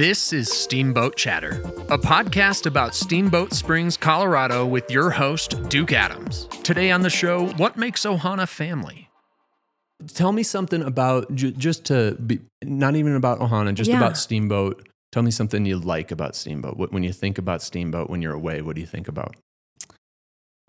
This is Steamboat Chatter, a podcast about Steamboat Springs, Colorado, with your host, Duke Adams. Today on the show, what makes Ohana family? Tell me something about just to be not even about Ohana, just Yeah. about Steamboat. Tell me something you like about Steamboat. When you think about Steamboat when you're away, what do you think about?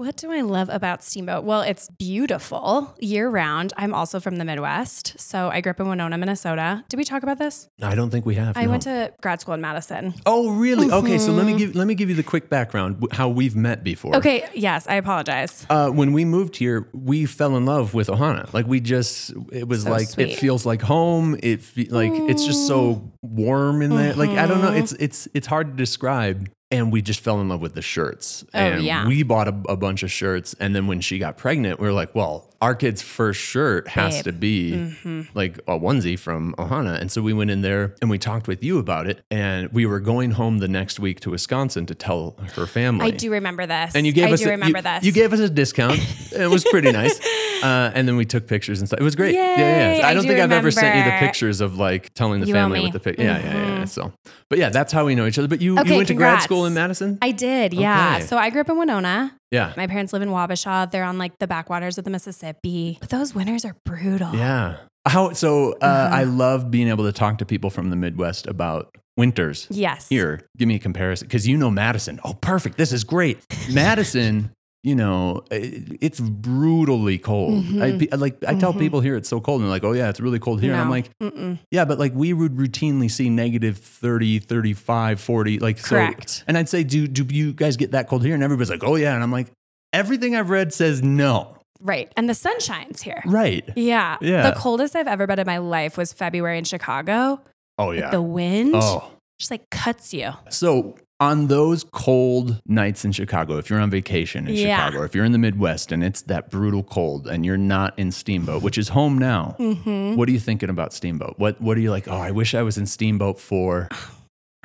What do I love about Steamboat? Well, it's beautiful year round. I'm also from the Midwest. So I grew up in Winona, Minnesota. Did we talk about this? I don't think we have. I no. went to grad school in Madison. Oh, really? Okay, so let me give let me give you the quick background how we've met before. Okay, yes, I apologize. Uh, when we moved here, we fell in love with Ohana. Like we just, it was So like sweet. it feels like home. It fe- like it's just so warm in there. Like I don't know. Mhm. It's it's it's hard to describe. And we just fell in love with the shirts. Oh, and yeah. we bought a, a bunch of shirts. And then when she got pregnant, we were like, well, our kid's first shirt has Babe. to be Mhm. like a onesie from Ohana. And so we went in there and we talked with you about it. And we were going home the next week to Wisconsin to tell her family. I do remember this. And you gave I us do a, remember you, this. You gave us a discount. it was pretty nice. Uh, and then we took pictures and stuff. It was great. yeah, yeah. Yay, I I don't do think I've ever sent you the pictures of like telling the You family with the pic. Yeah, yeah, yeah, yeah. Mhm. So, but yeah, that's how we know each other. But you, you Okay, went to grad school in Madison. I did, yeah. Okay. So I grew up in Winona. yeah, My parents live in Wabasha. They're on like the backwaters of the Mississippi. But those winters are brutal. yeah. How so? Uh, Uh-huh. I love being able to talk to people from the Midwest about winters. Yes. Here, give me a comparison because you know Madison. Oh, perfect. This is great. Madison, you know, it- it's brutally cold. I, Mhm. pe- like I tell Mhm. people here it's so cold, and they're like, "Oh yeah, it's really cold here." And I'm like, Mm-mm. "Yeah, but like we would routinely see negative 30, 35, 40, like so." Correct. And I'd say, "Do do you guys get that cold here?" And everybody's like, "Oh yeah," and I'm like, "Everything I've read says no." Right. And the sun shines here. Right. Yeah. Yeah. The coldest I've ever been in my life was February in Chicago. Oh Like, yeah. The wind Oh. just like cuts you. So on those cold nights in Chicago, if you're on vacation in Yeah. Chicago, or if you're in the Midwest and it's that brutal cold and you're not in Steamboat, which is home now, hmm what are you thinking about Steamboat? What What are you like? Oh, I wish I was in Steamboat for.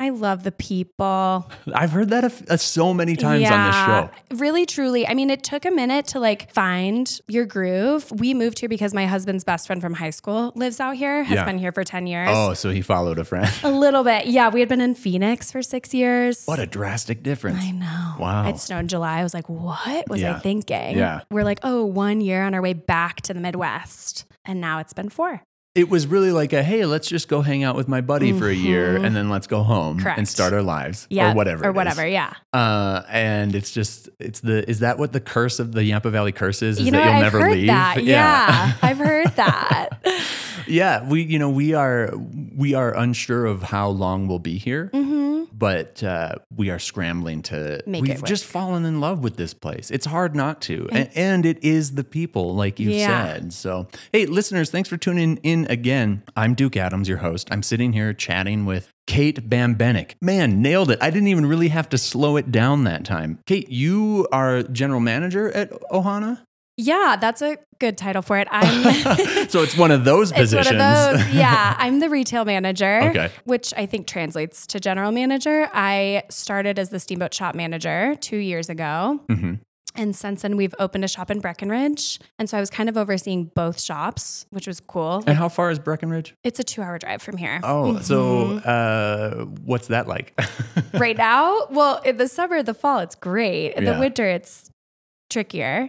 I love the people. I've heard that a f- uh, so many times on this show. Really, truly. I mean, it took a minute to like find your groove. We moved here because my husband's best friend from high school lives out here, has Yeah. been here for 10 years. Oh, so he followed a friend. A little bit. Yeah. We had been in Phoenix for six years. what a drastic difference. I know. Wow. It snowed in July. I was like, what was Yeah. I thinking? Yeah. We're like, oh, one year on our way back to the Midwest. And now it's been four. It was really like a hey, let's just go hang out with my buddy for a year Mhm. and then let's go home and start our lives Yeah. or whatever. Or it is. whatever. Yeah. Uh, and it's just it's the is that what the curse of the Yampa Valley curse is? Is you know, that you'll I've never heard leave? that. Yeah. I've heard that. yeah. We you know we are we are unsure of how long we'll be here, hmm but uh, we are scrambling to. Make we've just fallen in love with this place. It's hard not to, and, and it is the people, like you Yeah. said. So hey, listeners, thanks for tuning in again. I'm Duke Adams, your host. I'm sitting here chatting with. Cait Bambenek. Man, nailed it. I didn't even really have to slow it down that time. Cait, you are general manager at Ohana? Yeah, that's a good title for it. I'm so it's one of those It's positions. one of those. Yeah, I'm the retail manager, Okay. which I think translates to general manager. I started as the steamboat shop manager two years ago. Mhm. And since then, we've opened a shop in Breckenridge. And so I was kind of overseeing both shops, which was cool. And how far is Breckenridge? It's a two hour drive from here. Oh, so Mhm. uh, what's that like? right now, well, in the summer, the fall, it's great. In Yeah. the winter, it's trickier.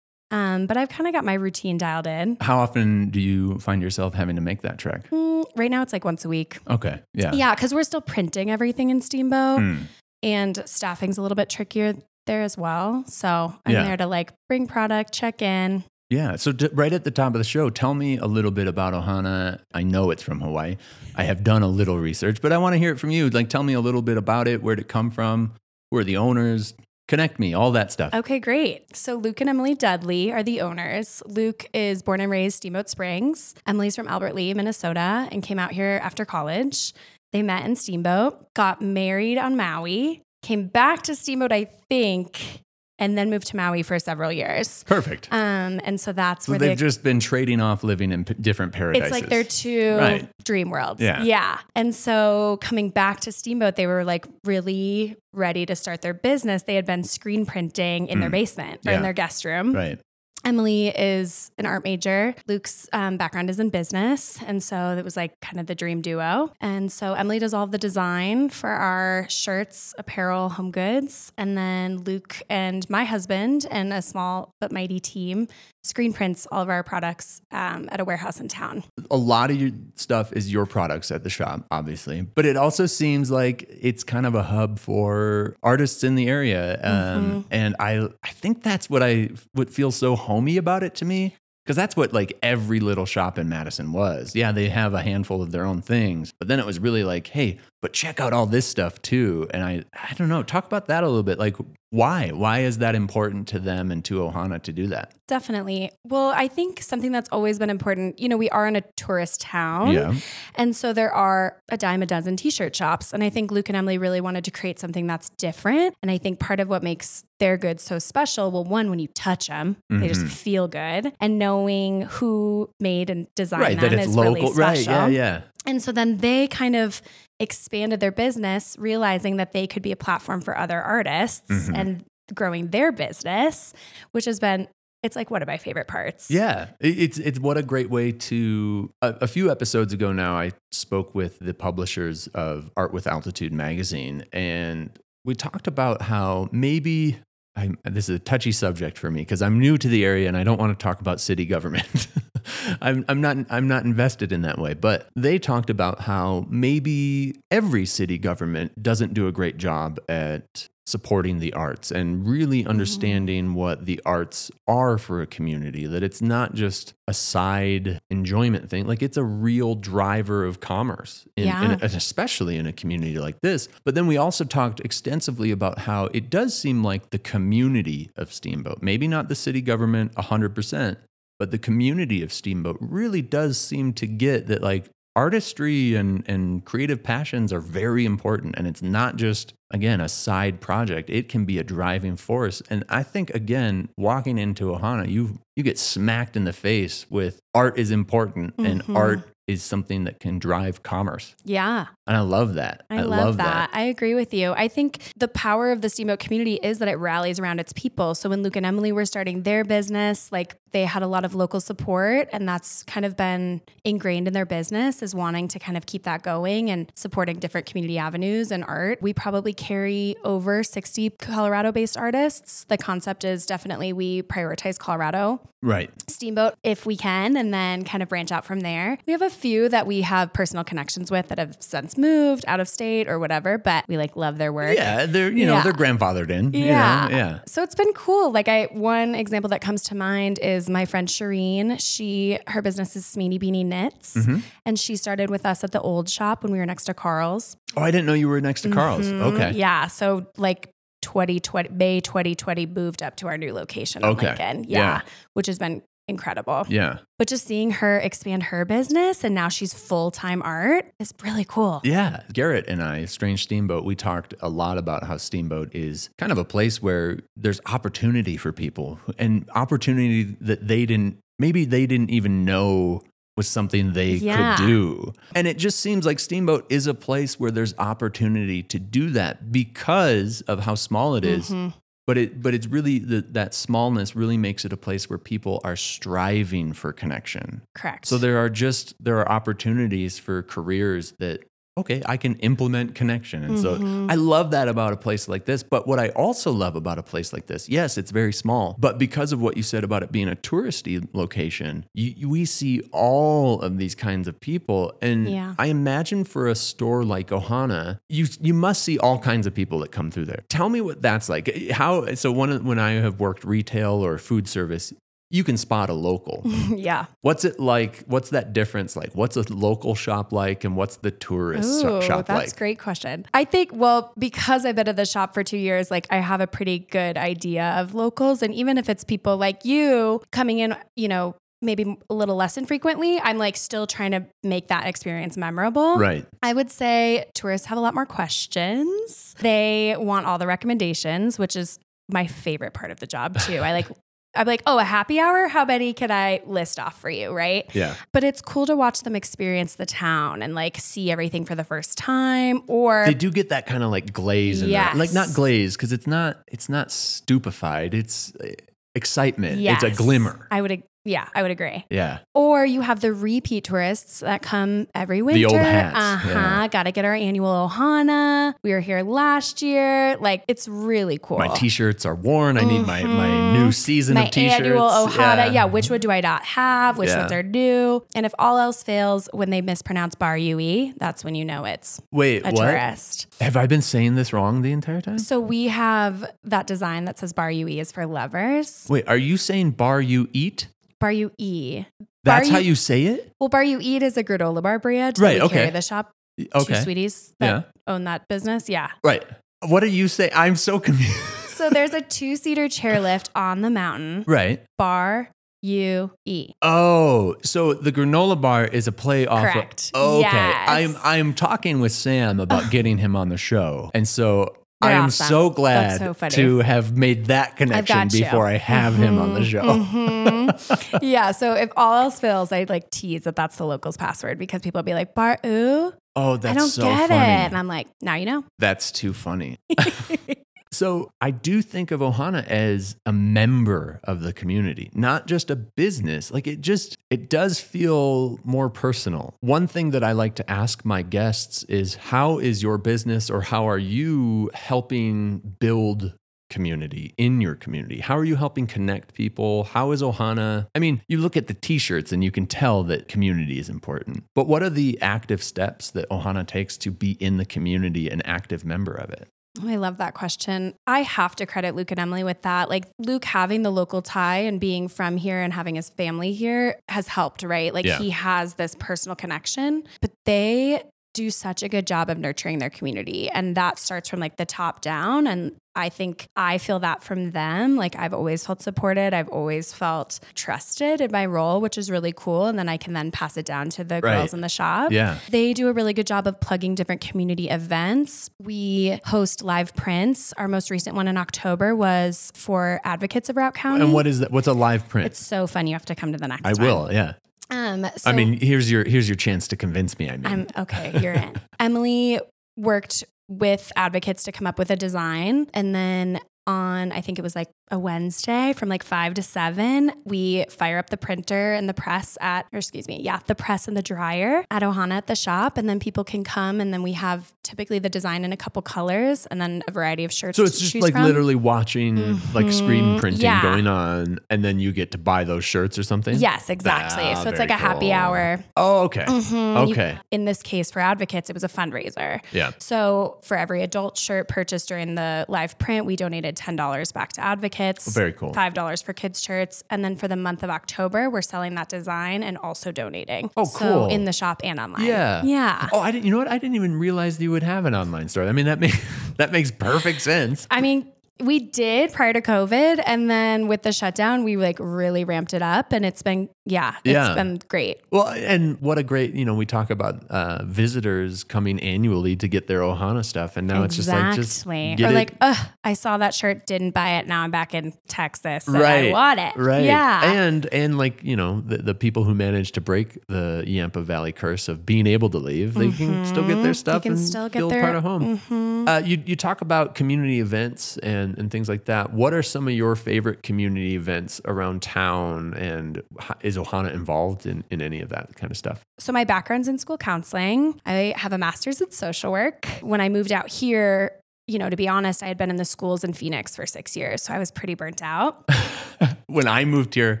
Um, but I've kind of got my routine dialed in. How often do you find yourself having to make that trek? Mm, right now, it's like once a week. Okay, yeah. Yeah, because we're still printing everything in Steamboat. Mm. and staffing's a little bit trickier there as well. So I'm Yeah. there to like bring product, check in. Yeah. So, d- right at the top of the show, tell me a little bit about Ohana. I know it's from Hawaii. I have done a little research, but I want to hear it from you. Like, tell me a little bit about it. Where'd it come from? Who are the owners? Connect me, all that stuff. Okay, great. So Luke and Emily Dudley are the owners. Luke is born and raised Steamboat Springs. Emily's from Albert Lea, Minnesota, and came out here after college. They met in Steamboat, got married on Maui, came back to Steamboat, I think, and then moved to Maui for several years. Perfect. Um, and so that's so where they've they just been trading off living in p- different paradises. It's like their two Right. dream worlds. Yeah. Yeah. And so coming back to Steamboat, they were like really ready to start their business. They had been screen printing in their Mm. basement or Yeah. in their guest room. right. Emily is an art major. Luke's um, background is in business. And so it was like kind of the dream duo. And so Emily does all the design for our shirts, apparel, home goods. And then Luke and my husband and a small but mighty team screen prints all of our products um, at a warehouse in town. A lot of your stuff is your products at the shop, obviously, but it also seems like it's kind of a hub for artists in the area. Um, Mm-hmm. And I, I think that's what I what feels so homey about it to me. Because that's what like every little shop in Madison was. Yeah, they have a handful of their own things, but then it was really like, hey, but check out all this stuff too. And I, I don't know, talk about that a little bit. Like, why? Why is that important to them and to Ohana to do that? Definitely. Well, I think something that's always been important, you know, we are in a tourist town. Yeah. And so there are a dime a dozen t shirt shops. And I think Luke and Emily really wanted to create something that's different. And I think part of what makes their goods so special, well, one, when you touch them, they just Mhm. feel good. And knowing who made and designed Right, them that it's is local. really right, special. yeah, yeah. And so then they kind of expanded their business, realizing that they could be a platform for other artists Mhm. and growing their business, which has been, it's like one of my favorite parts. Yeah, it's it's what a great way to. A, a few episodes ago now, I spoke with the publishers of Art with Altitude magazine, and we talked about how maybe. I, this is a touchy subject for me because I'm new to the area and I don't want to talk about city government. I'm, I'm not I'm not invested in that way. But they talked about how maybe every city government doesn't do a great job at supporting the arts and really mm. understanding what the arts are for a community that it's not just a side enjoyment thing like it's a real driver of commerce in, in Yeah. and especially in a community like this but then we also talked extensively about how it does seem like the community of steamboat maybe not the city government 100% but the community of steamboat really does seem to get that like artistry and, and creative passions are very important and it's not just again a side project it can be a driving force and i think again walking into ohana you you get smacked in the face with art is important and Mhm. art is something that can drive commerce Yeah. and i love that I, love, that. I agree with you. I think the power of the Steamboat community is that it rallies around its people. So when Luke and Emily were starting their business, like they had a lot of local support, and that's kind of been ingrained in their business is wanting to kind of keep that going and supporting different community avenues and art. We probably carry over 60 Colorado based artists. The concept is definitely we prioritize Colorado right Steamboat if we can, and then kind of branch out from there. We have a few that we have personal connections with that have since moved out of state or whatever, but we like love their work. yeah they're you know Yeah. they're grandfathered in you know? Yeah. yeah So it's been cool. Like I one example that comes to mind is my friend Shireen. She her business is Smeeny Beanie Knits. Mm-hmm. And she started with us at the old shop when we were next to Carl's. oh i didn't know you were next to carl's Mhm. okay Yeah. So like 2020 May 2020 moved up to our new location on Okay. Lincoln. Yeah, Yeah. Which has been incredible. yeah But just seeing her expand her business and now she's full time art is really cool. Yeah. Garrett and I, Strange Steamboat, we talked a lot about how Steamboat is kind of a place where there's opportunity for people and opportunity that they didn't, maybe they didn't even know was something they Yeah. could do. And it just seems like Steamboat is a place where there's opportunity to do that because of how small it is. Mhm. But it, but it's really the, that smallness really makes it a place where people are striving for connection. Correct. So there are just there are opportunities for careers that okay, I can implement connection. And so Mhm. I love that about a place like this. But what I also love about a place like this, yes, it's very small, but because of what you said about it being a touristy location, you, you- we see all of these kinds of people. And Yeah. I imagine for a store like Ohana, you you must see all kinds of people that come through there. Tell me what that's like. How so one when I have worked retail or food service, you can spot a local. yeah. What's it like? What's that difference like? What's a local shop like and what's the tourist Ooh, shop that's like? a great question. I think, well, because I've been at the shop for two years, like I have a pretty good idea of locals. And even if it's people like you coming in, you know, maybe a little less infrequently, I'm like still trying to make that experience memorable. Right. I would say tourists have a lot more questions. They want all the recommendations, which is my favorite part of the job too. I like I'm like, oh, a happy hour? How many can I list off for you? Right. Yeah. But it's cool to watch them experience the town and like see everything for the first time or They do get that kind of like glaze in there. Like not glaze because it's not it's not stupefied. It's eh, excitement. Yes. It's a glimmer. I would, yeah, I would agree. Yeah. Or you have the repeat tourists that come every winter. The old hats, Uh huh. yeah. Got to get our annual Ohana. We were here last year. Like it's really cool. My t-shirts are worn. I need my my new season Mm-hmm. My of t-shirts. annual Ohana. Yeah. which one do I not have? Which Yeah. ones are new? And if all else fails, when they mispronounce Bar UE, that's when you know it's Wait, a what? tourist. Have I been saying this wrong the entire time? So we have that design that says Bar UE is for lovers. Wait, are you saying bar you eat? Bar UE. That's how you- say it? Well, Bar You Eat is a granola bar brand. Right, okay. Carry the shop. Two Okay. sweeties that own that business. Yeah. Right. What do you say? I'm so confused. So there's a two seater chairlift on the mountain. right. Bar U E. Oh, so the granola bar is a play off Correct. of Okay. Yes. I'm I'm talking with Sam about getting him on the show. And so I They're am awesome. so glad so to have made that connection before I have him on the show. Mhm. yeah. So if all else fails, I like tease that that's the locals password because people will be like, Bar ooh, Oh, that's I don't so get funny. it. And I'm like, now you know. That's too funny. so I do think of Ohana as a member of the community, not just a business. Like it just, it does feel more personal. One thing that I like to ask my guests is how is your business or how are you helping build community in your community? How are you helping connect people? How is Ohana? I mean, you look at the t shirts and you can tell that community is important. But what are the active steps that Ohana takes to be in the community, an active member of it? Oh, I love that question. I have to credit Luke and Emily with that. Like Luke having the local tie and being from here and having his family here has helped, right? Like Yeah. he has this personal connection, but they do such a good job of nurturing their community. And that starts from like the top down. And I think I feel that from them. Like I've always felt supported. I've always felt trusted in my role, which is really cool. And then I can then pass it down to the Right. girls in the shop. Yeah. They do a really good job of plugging different community events. We host live prints. Our most recent one in October was for advocates of Routt County. And what is that? What's a live print? It's so fun. You have to come to the next one. I one. will. Yeah. Um, so I mean, here's your here's your chance to convince me. I mean, I'm okay. You're in. Emily worked with advocates to come up with a design, and then on I think it was like a Wednesday from like five to seven, we fire up the printer and the press at, or excuse me, yeah, the press and the dryer at Ohana at the shop, and then people can come, and then we have typically the design in a couple colors, and then a variety of shirts. so it's just like from. literally watching like screen Mhm. printing Yeah. going on, and then you get to buy those shirts or something. Yes, exactly. Ah, so it's like a happy cool. hour. Oh, okay. Mhm. You- Okay. in this case, for advocates, it was a fundraiser. Yeah. So for every adult shirt purchased during the live print, we donated ten dollars back to advocates. Very cool. Five dollars for kids' shirts, and then for the month of October, we're selling that design and also donating. Oh, So cool. in the shop and online. Yeah. Yeah. Oh, I didn't. You know what? I didn't even realize that you would have an online store. I mean, that makes that makes perfect sense. I mean, we did prior to COVID, and then with the shutdown, we like really ramped it up, and it's been yeah, it's Yeah. been great. Well, and what a great, you know, we talk about uh, visitors coming annually to get their Ohana stuff, and now it's just like just Exactly. get or it- like, ugh, I saw that shirt, didn't buy it. Now I'm back in Texas right, I want it. right, Yeah. and and like you know the, the people who managed to break the Yampa Valley curse of being able to leave, they can still get their stuff Mm-hmm. can and still get feel their- part of home. Mhm. Uh, you you talk about community events and and things like that. What are some of your favorite community events around town, and is Ohana involved in in any of that kind of stuff? So my background's in school counseling. I have a master's in social work. When I moved out here, you know, to be honest, I had been in the schools in Phoenix for six years, so I was pretty burnt out. when I moved here,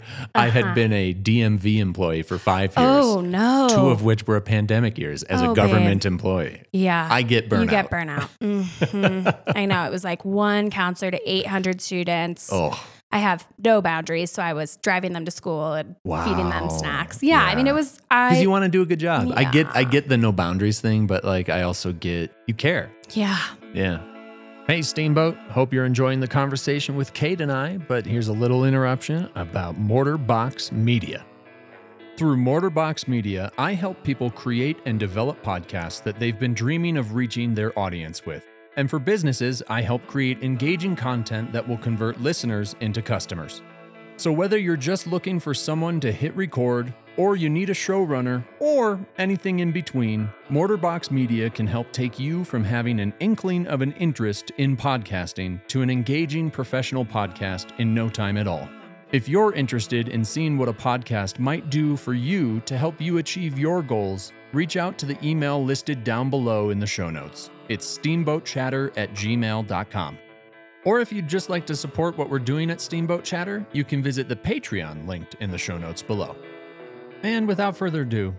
I had Uh-huh. been a DMV employee for five years. Oh no! Two of which were a pandemic years as Oh, a government employee. yeah, I get burnout. You get burnout. Mhm. I know it was like one counselor to 800 students. Oh, I have no boundaries, so I was driving them to school and feeding them snacks. Yeah, I mean it was because I you want to do a good job. I get, I get the no boundaries thing, but like I also get you care. yeah. Yeah. Hey, Steamboat. Hope you're enjoying the conversation with Cait and I, but here's a little interruption about Mortar Box Media. Through Mortar Box Media, I help people create and develop podcasts that they've been dreaming of reaching their audience with. And for businesses, I help create engaging content that will convert listeners into customers. So, whether you're just looking for someone to hit record, or you need a showrunner, or anything in between, Mortar Box Media can help take you from having an inkling of an interest in podcasting to an engaging professional podcast in no time at all. If you're interested in seeing what a podcast might do for you to help you achieve your goals, reach out to the email listed down below in the show notes. It's steamboatchatter at gmail.com. Or if you'd just like to support what we're doing at Steamboat Chatter, you can visit the Patreon linked in the show notes below. And without further ado,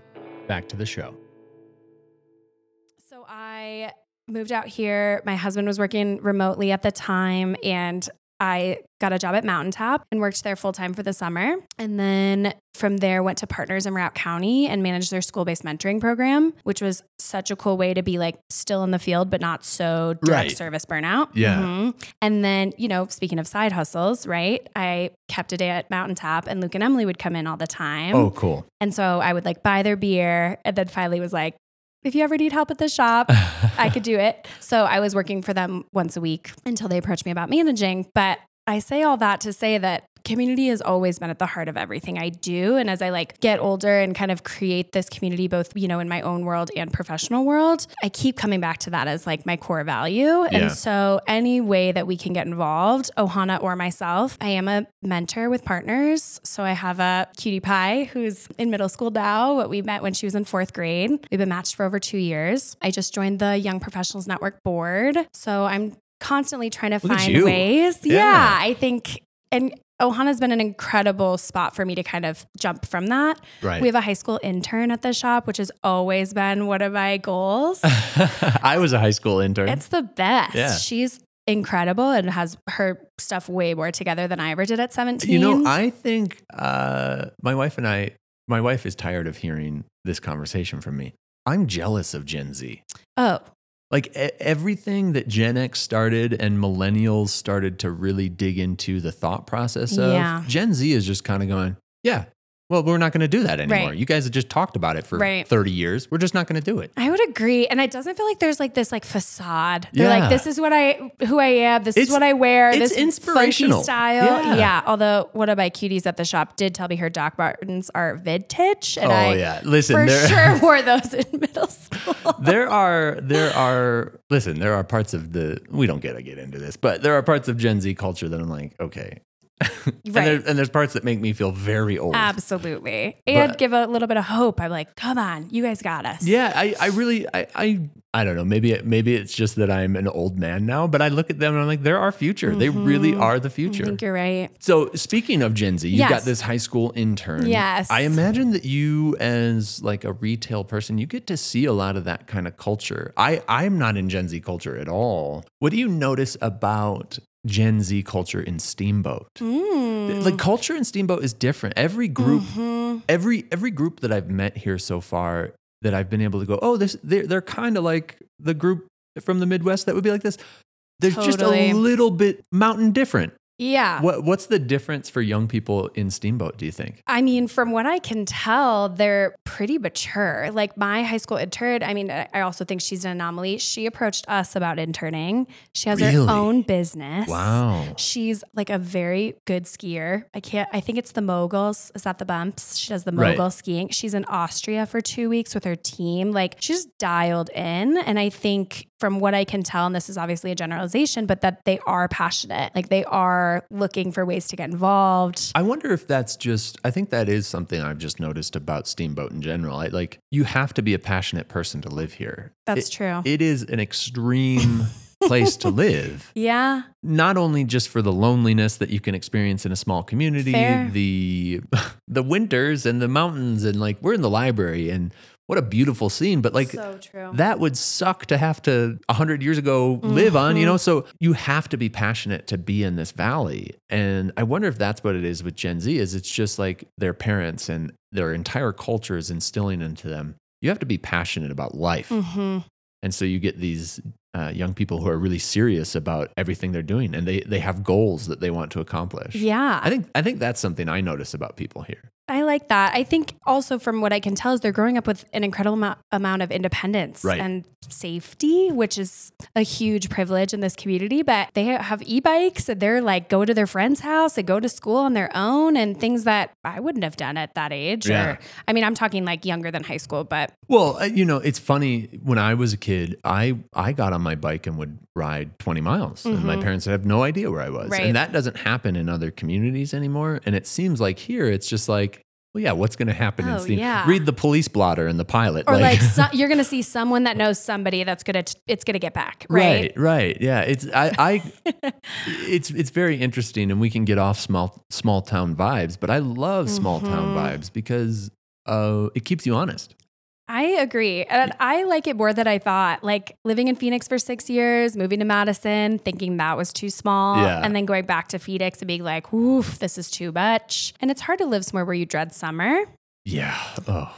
back to the show. So I moved out here. My husband was working remotely at the time, and I got a job at Mountain Tap and worked there full time for the summer. And then from there, went to Partners in Routt County and managed their school based mentoring program, which was such a cool way to be like still in the field, but not so direct Right. service burnout. Yeah. Mhm. And then, you know, speaking of side hustles, right? I kept a day at Mountain Tap and Luke and Emily would come in all the time. Oh, cool. And so I would like buy their beer. And then finally was like, if you ever need help at the shop, I could do it. So I was working for them once a week until they approached me about managing. But I say all that to say that community has always been at the heart of everything I do. And as I like get older and kind of create this community, both, you know, in my own world and professional world, I keep coming back to that as like my core value. Yeah. And so any way that we can get involved, Ohana or myself, I am a mentor with partners. So I have a cutie pie who's in middle school now. What we met when she was in fourth grade. We've been matched for over two years. I just joined the Young Professionals Network board. So I'm constantly trying to Look find ways. Yeah. Yeah. I think, and Ohana's been an incredible spot for me to kind of jump from that. Right. We have a high school intern at the shop, which has always been one of my goals. I was a high school intern. It's the best. Yeah. She's incredible and has her stuff way more together than I ever did at 17. You know, I think uh, my wife and I, my wife is tired of hearing this conversation from me. I'm jealous of Gen Z. oh, Like everything that Gen X started and millennials started to really dig into the thought process of, Yeah. Gen Z is just kind of going, yeah, well, we're not going to do that anymore. Right. You guys have just talked about it for Right. 30 years. We're just not going to do it. I would agree. And it doesn't feel like there's like this like facade. They're Yeah. like, this is what I, who I am. This is what I wear. it's this inspirational. style. Yeah. Although one of my cuties at the shop did tell me her Doc Martens are vintage. And oh, I yeah. Listen, for there, sure wore those in middle school. there are there are listen there are parts of the we don't get to get into this but there are parts of gen z culture that i'm like okay and, there, and there's parts that make me feel very old Absolutely. And But- give a little bit of hope. I'm like, come on, you guys got us. yeah i, I really I, I i don't know maybe it, maybe it's just that i'm an old man now but i look at them and i'm like they're our future they really are the future. I think you're right. so speaking of gen z you've got this high school intern Yes. i imagine that you as like a retail person you get to see a lot of that kind of culture i i'm not in gen z culture at all what do you notice about gen z culture in steamboat Mm. like culture in steamboat is different every group Mhm. every every group that i've met here so far that i've been able to go oh this they're, they're kind of like the group from the midwest that would be like this. There's just a little bit mountain different Yeah. what what's the difference for young people in Steamboat? Do you think? I mean, from what I can tell, they're pretty mature. Like my high school intern, I mean, I also think she's an anomaly. She approached us about interning. She has Really? her own business. Wow. She's like a very good skier. I can't, I think it's the moguls. Is that the bumps? She does the Right. mogul skiing. She's in Austria for two weeks with her team. Like she's dialed in. And I think from what I can tell, and this is obviously a generalization, but that they are passionate. Like they are looking for ways to get involved. I wonder if that's just. I think that is something I've just noticed about Steamboat in general. I like you have to be a passionate person to live here. That's It- true. It is an extreme place to live. yeah. Not only just for the loneliness that you can experience in a small community, Fair. the the winters and the mountains, and like we're in the library, and what a beautiful scene. But like so true. that would suck to have to a hundred years ago live on, Mm-hmm. you know? So you have to be passionate to be in this valley. And I wonder if that's what it is with Gen Z is it's just like their parents and their entire culture is instilling into them. You have to be passionate about life. hmm And so you get these uh, young people who are really serious about everything they're doing and they, they have goals that they want to accomplish. Yeah. I think I think that's something I notice about people here. I like that. I think also from what I can tell is they're growing up with an incredible amou- amount of independence Right. and safety, which is a huge privilege in this community. But they have e-bikes and they're like go to their friend's house and go to school on their own and things that I wouldn't have done at that age. Yeah. Or I mean, I'm talking like younger than high school, but Well, uh, you know, it's funny. When I was a kid, I I got on my bike and would ride 20 miles, and my parents have no idea where I was. Mm-hmm. Right. And that doesn't happen in other communities anymore. And it seems like here, it's just like, well, yeah, what's going to happen in Oh, Steam? yeah. Read the police blotter and the pilot. or like, so, you're gonna see someone that knows somebody that's gonna it's gonna get back, right? Right, right. Yeah. It's I, I it's it's very interesting and we can get off small small town vibes, but I love small town Mm-hmm. vibes because uh it keeps you honest. I agree. And mm. I like it more than I thought. Like living in Phoenix for six years, moving to Madison, thinking that was too small, Yeah. and then going back to Phoenix and being like, oof, this is too much. And it's hard to live somewhere where you dread summer. Yeah. Oh.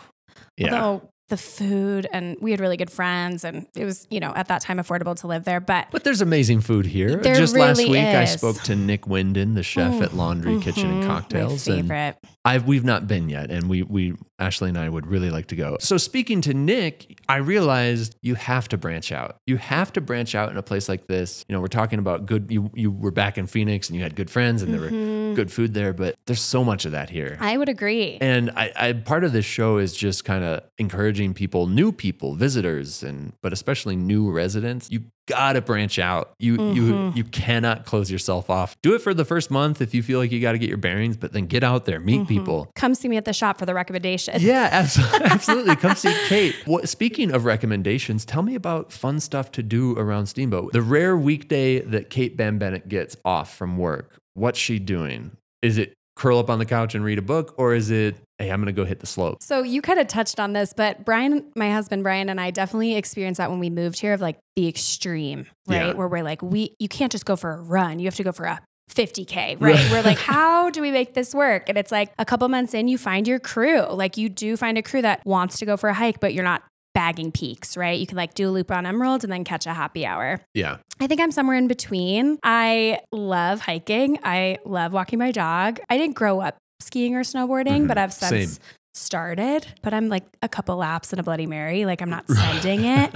Yeah. Although the food and we had really good friends and it was, you know, at that time affordable to live there. But But there's amazing food here. There Just last really week, I spoke to Nick Wyndon, the chef at Laundry Kitchen and Cocktails, my and favorite. I've we've not been yet, and we we Ashley and I would really like to go. So speaking to Nick, I realized you have to branch out. You have to branch out in a place like this. You know, we're talking about good. You you were back in Phoenix, and you had good friends, and there Mm-hmm. were good food there. But there's so much of that here. I would agree. And I, I part of this show is just kind of encouraging people, new people, visitors, and but especially new residents. You gotta branch out. You you Mm-hmm. you cannot close yourself off. Do it for the first month if you feel like you got to get your bearings, but then get out there, meet Mm-hmm. people. Come see me at the shop for the recommendation. Yeah, absolutely. absolutely. Come see Cait. What, speaking of recommendations, tell me about fun stuff to do around Steamboat. The rare weekday that Cait Bambenek gets off from work, what's she doing? Is it curl up on the couch and read a book, or is it, hey, I'm going to go hit the slope? So you kind of touched on this, but Brian, my husband Brian, and I definitely experienced that when we moved here of like the extreme, right? Yeah. Where we're like, we you can't just go for a run. You have to go for a 50K, right? We're like, how do we make this work? And it's like a couple months in, you find your crew. Like you do find a crew that wants to go for a hike, but you're not bagging peaks, right? You can like do a loop on Emerald and then catch a happy hour. Yeah. I think I'm somewhere in between. I love hiking. I love walking my dog. I didn't grow up skiing or snowboarding, Mhm. but I've since Same. started. But I'm like a couple laps and a Bloody Mary. Like I'm not sending it.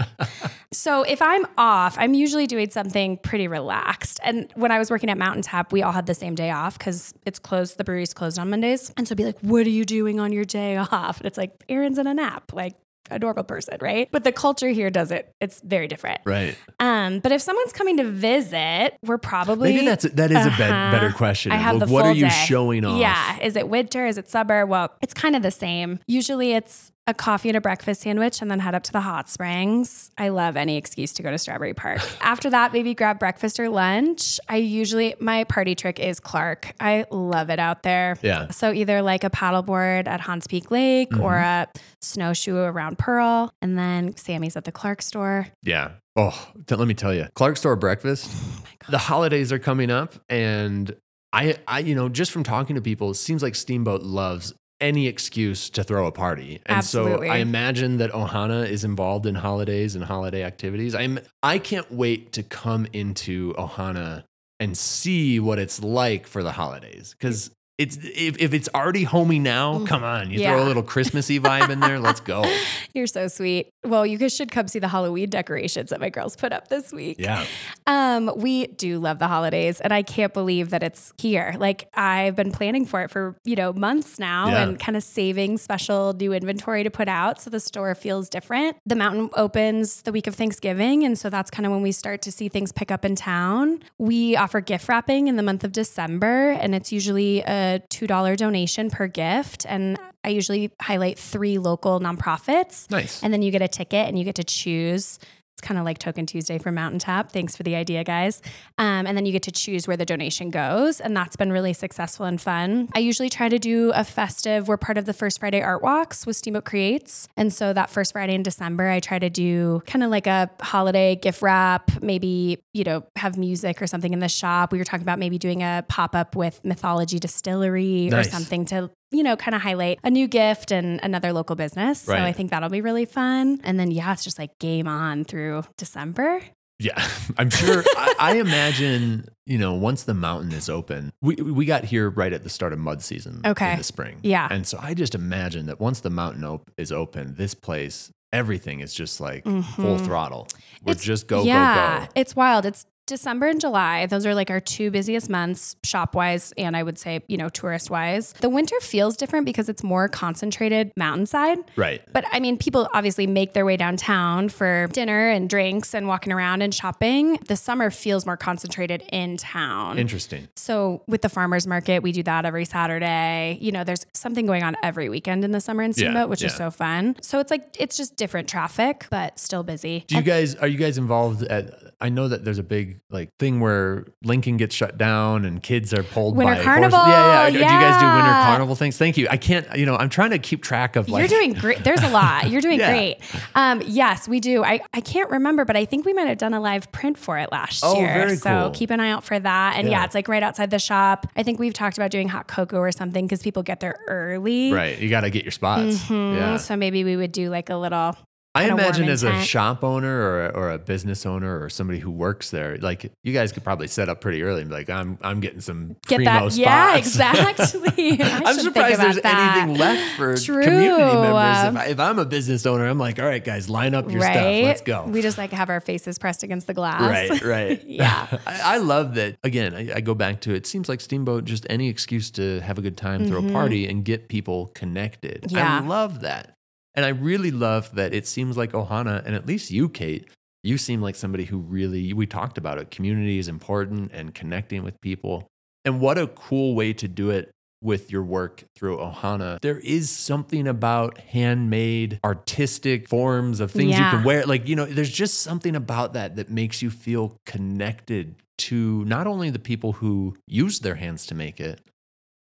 So if I'm off, I'm usually doing something pretty relaxed. And when I was working at Mountain Tap, we all had the same day off because it's closed. The brewery's closed on Mondays. And so I'd be like, what are you doing on your day off? And it's like, Aaron's in a nap. Like, a normal person, right? But the culture here does it. It's very different. Right. Um, but if someone's coming to visit, we're probably Maybe that's that is a be- Uh-huh. better question. I have Like, the what full are you day. showing off? Yeah, is it winter? Is it summer? Well, it's kind of the same. Usually, it's a coffee and a breakfast sandwich, and then head up to the hot springs. I love any excuse to go to Strawberry Park. After that, maybe grab breakfast or lunch. I usually my party trick is Clark. I love it out there. Yeah. So either like a paddleboard at Hahns Peak Lake or mm-hmm. a snowshoe around Pearl, and then Sammy's at the Clark store. Yeah. Oh, let me tell you, Clark Store breakfast. Oh the holidays are coming up, and I, I, you know, just from talking to people, it seems like Steamboat loves any excuse to throw a party, and Absolutely. so I imagine that Ohana is involved in holidays and holiday activities. I'm, I can't wait to come into Ohana and see what it's like for the holidays because. It's, if, if it's already homey now, come on, you throw Mm. A little Christmassy vibe in there. Let's go. You're so sweet. Well, you guys should come see the Halloween decorations that my girls put up this week. Yeah. Um, we do love the holidays, and I can't believe that it's here. Like I've been planning for it for you know months now, Yeah. and kind of saving special new inventory to put out, so the store feels different. The mountain opens the week of Thanksgiving, and so that's kind of when we start to see things pick up in town. We offer gift wrapping in the month of December, and it's usually a two dollar donation per gift, and I usually highlight three local nonprofits. Nice. And then you get a ticket and you get to choose. It's kind of like Token Tuesday for Mountain Tap. Thanks for the idea, guys. Um, and then you get to choose where the donation goes. And that's been really successful and fun. I usually try to do a festive, we're part of the First Friday Art Walks with Steamboat Creates. And so that first Friday in December, I try to do kind of like a holiday gift wrap, maybe, you know, have music or something in the shop. We were talking about maybe doing a pop up with Mythology Distillery Nice. or something to you know, kind of highlight a new gift and another local business. So Right. I think that'll be really fun. And then, yeah, it's just like game on through December. Yeah, I'm sure. I, I imagine you know once the mountain is open, we we got here right at the start of mud season. Okay. in the spring. Yeah. and so I just imagine that once the mountain op- is open, this place everything is just like full mm-hmm. throttle. We're It's- just go yeah, go go. it's wild. It's December and July. Those are like our two busiest months, shop wise, and I would say, you know, tourist wise. The winter feels different because it's more concentrated mountainside. Right. But I mean, people obviously make their way downtown for dinner and drinks and walking around and shopping. The summer feels more concentrated in town. Interesting. So with the farmers market, we do that every Saturday. You know, there's something going on every weekend in the summer in Steamboat, which is so fun. So it's like it's just different traffic, but still busy. Do you guys are you guys involved at? I know that there's a big like thing where Lincoln gets shut down and kids are pulled Winter by carnival, horses. Yeah, yeah. Do you guys do winter carnival things? Thank you. I can't. You know, I'm trying to keep track of like. You're doing great. There's a lot. You're doing Yeah. great. Um, yes, we do. I, I can't remember, but I think we might have done a live print for it last Oh, year. very so cool. keep an eye out for that. And yeah. Yeah. it's like right outside the shop. I think we've talked about doing hot cocoa or something because people get there early. Right. You got to get your spots. Mhm. Yeah. So maybe we would do like a little. I imagine as a shop owner or a, or a business owner or somebody who works there, like you guys could probably set up pretty early and be like, I'm I'm getting some Get primo that? spots. Yeah, exactly. I I'm surprised there's that. anything left for True. community members. If, if I'm a business owner, I'm like, all right, guys, line up your right? stuff. Let's go. We just like have our faces pressed against the glass. Right, right. Yeah. I, I love that. Again, I, I go back to it seems like Steamboat, just any excuse to have a good time, throw a party, and get people connected. Mm-hmm. Yeah. I love that. And I really love that it seems like Ohana, and at least you, Cait, you seem like somebody who really, we talked about it. Community is important and connecting with people. And what a cool way to do it with your work through Ohana. There is something about handmade, artistic forms of things you can wear. Like, you know, there's just something about that that makes you feel connected to not only the people who use their hands to make it,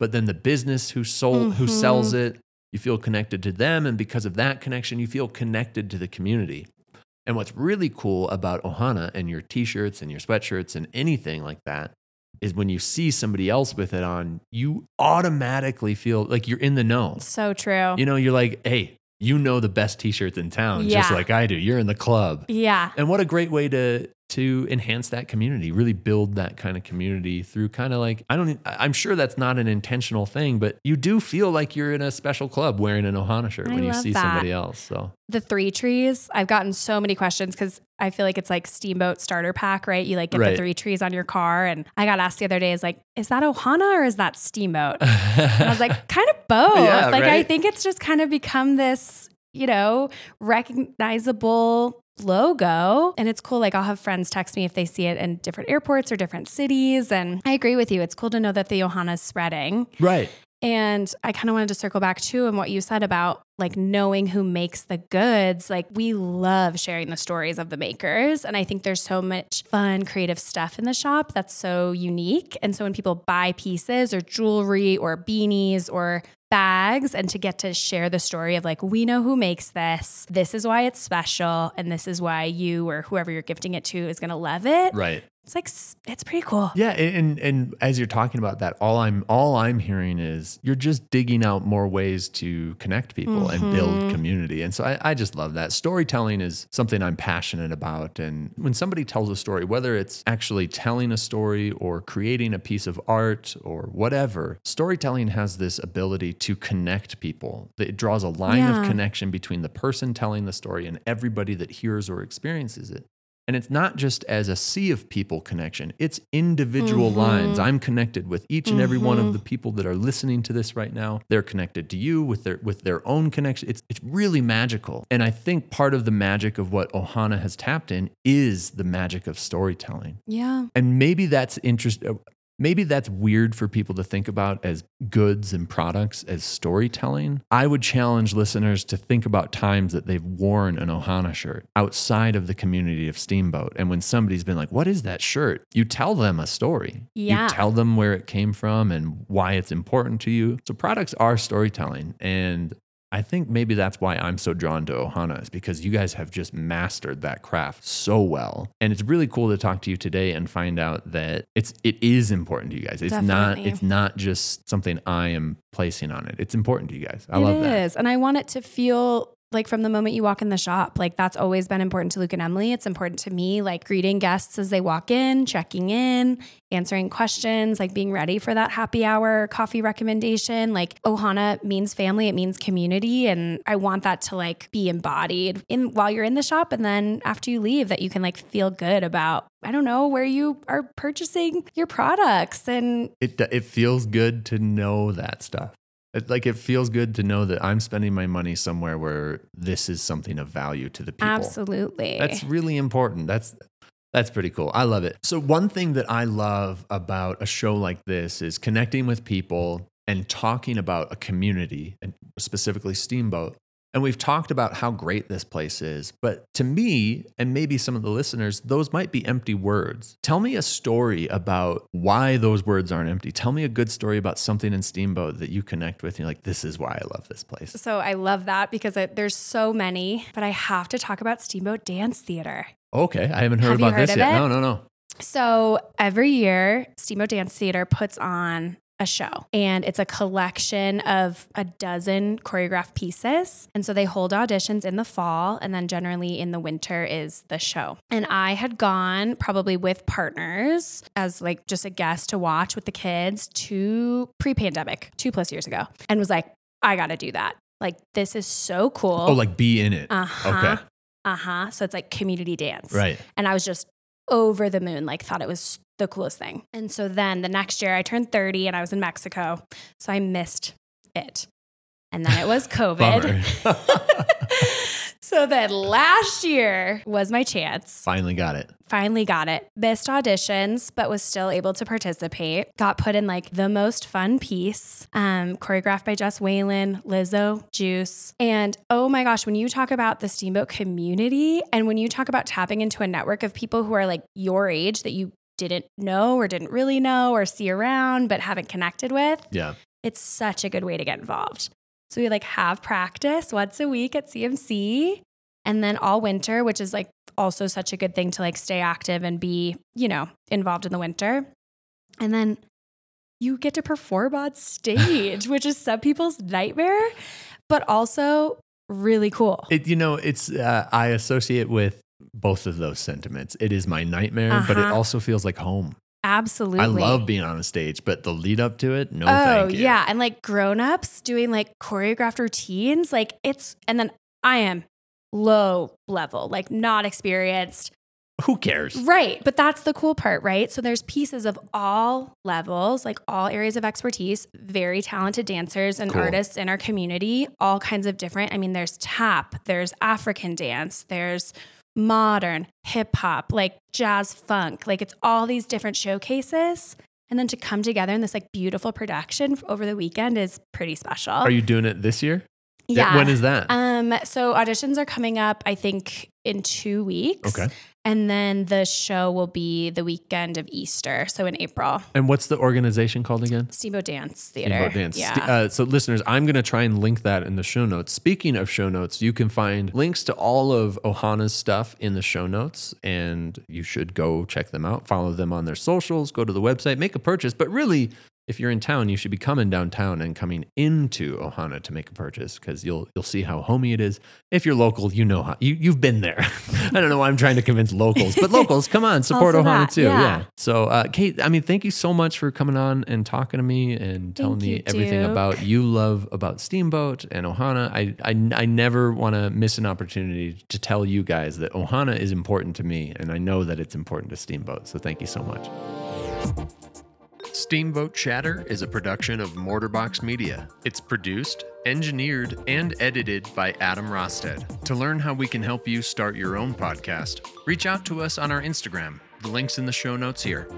but then the business who sold who Mhm. sells it. You feel connected to them, and because of that connection, you feel connected to the community. And what's really cool about Ohana and your t-shirts and your sweatshirts and anything like that is when you see somebody else with it on, you automatically feel like you're in the know. So true. You know, you're like, hey, you know the best t-shirts in town, just like I do. You're in the club. yeah. And what a great way to to enhance that community, really build that kind of community through kind of like I don't I'm sure that's not an intentional thing, but you do feel like you're in a special club wearing an Ohana shirt I when you see that. somebody else. So the three trees i've gotten so many questions because i feel like it's like steamboat starter pack right you like get Right. the three trees on your car and i got asked the other day is like is that ohana or is that steamboat and i was like kind of both Yeah, like i think it's just kind of become this you know recognizable logo and it's cool like i'll have friends text me if they see it in different airports or different cities and i agree with you it's cool to know that the ohana is spreading Right. and I kind of wanted to circle back too on what you said about like knowing who makes the goods. Like we love sharing the stories of the makers. And I think there's so much fun, creative stuff in the shop that's so unique. And so when people buy pieces or jewelry or beanies or bags and to get to share the story of like, we know who makes this, this is why it's special, and this is why you or whoever you're gifting it to is gonna love it. Right. It's like, it's pretty cool. Yeah, and and as you're talking about that, all I'm all I'm hearing is you're just digging out more ways to connect people and Mm-hmm. build community. And so I, I just love that. Storytelling is something I'm passionate about. And when somebody tells a story, whether it's actually telling a story or creating a piece of art or whatever, storytelling has this ability to connect people. It draws a line Yeah. of connection between the person telling the story and everybody that hears or experiences it. And it's not just as a sea of people connection, it's individual lines. I'm connected with each and every one of the people that are listening to this right now. They're connected to you with their with their own connection. It's it's really magical. And I think part of the magic of what Ohana has tapped in is the magic of storytelling. Yeah. And maybe that's interest uh, maybe that's weird for people to think about as goods and products as storytelling. I would challenge listeners to think about times that they've worn an Ohana shirt outside of the community of Steamboat. And when somebody's been like, "What is that shirt?" You tell them a story. Yeah. You tell them where it came from and why it's important to you. So products are storytelling and I think maybe that's why I'm so drawn to Ohana is because you guys have just mastered that craft so well. And it's really cool to talk to you today and find out that it's it is important to you guys. It's not it's not just something I am placing on it. It's important to you guys. I It love that. is. And I want it to feel like from the moment you walk in the shop. Like that's always been important to Luke and Emily. It's important to me, like greeting guests as they walk in, checking in, answering questions, like being ready for that happy hour coffee recommendation. Like Ohana means family, it means community. And I want that to like be embodied in while you're in the shop and then after you leave that you can like feel good about I don't know where you are purchasing your products and It it feels good to know that stuff. It, like it feels good to know that I'm spending my money somewhere where this is something of value to the people. absolutely. That's really important. That's that's pretty cool. I love it. So one thing that I love about a show like this is connecting with people and talking about a community and specifically Steamboat. And we've talked about how great this place is, but to me and maybe some of the listeners, those might be empty words. Tell me a story about why those words aren't empty. Tell me a good story about something in Steamboat that you connect with. And you're like, this is why I love this place. so I love that because it, there's so many, but I have to talk about Steamboat Dance Theater. Okay, I haven't heard Have about heard this yet. it? No, no, no. So every year, Steamboat Dance Theater puts on a show and it's a collection of a dozen choreographed pieces. And so they hold auditions in the fall and then generally in the winter is the show. And I had gone probably with partners as like just a guest to watch with the kids to pre pandemic, two plus years ago, and was like, I got to do that. Like, this is so cool. Oh, like be in it. uh huh. Okay. Uh huh. So it's like community dance. Right. And I was just over the moon, like thought it was the coolest thing. And so then the next year I turned 30 and I was in Mexico. So I missed it. And then it was COVID. So then last year was my chance. Finally got it. Finally got it. Missed auditions, but was still able to participate. Got put in like the most fun piece, um, choreographed by Jess Whalen, Lizzo, Juice. And oh my gosh, when you talk about the Steamboat community and when you talk about tapping into a network of people who are like your age that you didn't know or didn't really know or see around but haven't connected with, Yeah. it's such a good way to get involved. So we like have practice once a week at CMC and then all winter, which is like also such a good thing to like stay active and be, you know, involved in the winter. And then you get to perform on stage, which is some people's nightmare, but also really cool. It you know, it's uh, I associate with both of those sentiments. It is my nightmare, but it Uh-huh. also feels like home. Absolutely. I love being on a stage, but the lead up to it, no oh, thank you. yeah. And like grown-ups doing like choreographed routines, like it's and then I am low level, like not experienced. Who cares? Right. But that's the cool part, right? So there's pieces of all levels, like all areas of expertise, very talented dancers and Cool. artists in our community, all kinds of different. I mean, there's tap, there's African dance, there's modern, hip hop, like jazz funk, like it's all these different showcases. And then to come together in this like beautiful production over the weekend is pretty special. Are you doing it this year? yeah. When is that? Um, so auditions are coming up, I think, in two weeks. Okay. And then the show will be the weekend of Easter, so in April. and what's the organization called again? Steamboat Dance Theater. Steamboat Dance. Yeah. Uh, so, listeners, I'm going to try and link that in the show notes. Speaking of show notes, you can find links to all of Ohana's stuff in the show notes, and you should go check them out. Follow them on their socials, go to the website, make a purchase. But really, if you're in town, you should be coming downtown and coming into Ohana to make a purchase because you'll you'll see how homey it is. If you're local, you know how you you've been there. I don't know why I'm trying to convince locals, but locals, come on, support Also Ohana that, too. yeah. yeah. So, uh, Cait, I mean, thank you so much for coming on and talking to me and telling Thank me you, everything Duke. about you love about Steamboat and Ohana. I, I, I never want to miss an opportunity to tell you guys that Ohana is important to me, and I know that it's important to Steamboat. So, thank you so much. Steamboat Chatter is a production of Mortar Box Media. It's produced, engineered, and edited by Adam Rosted. To learn how we can help you start your own podcast, reach out to us on our Instagram. The link's in the show notes here.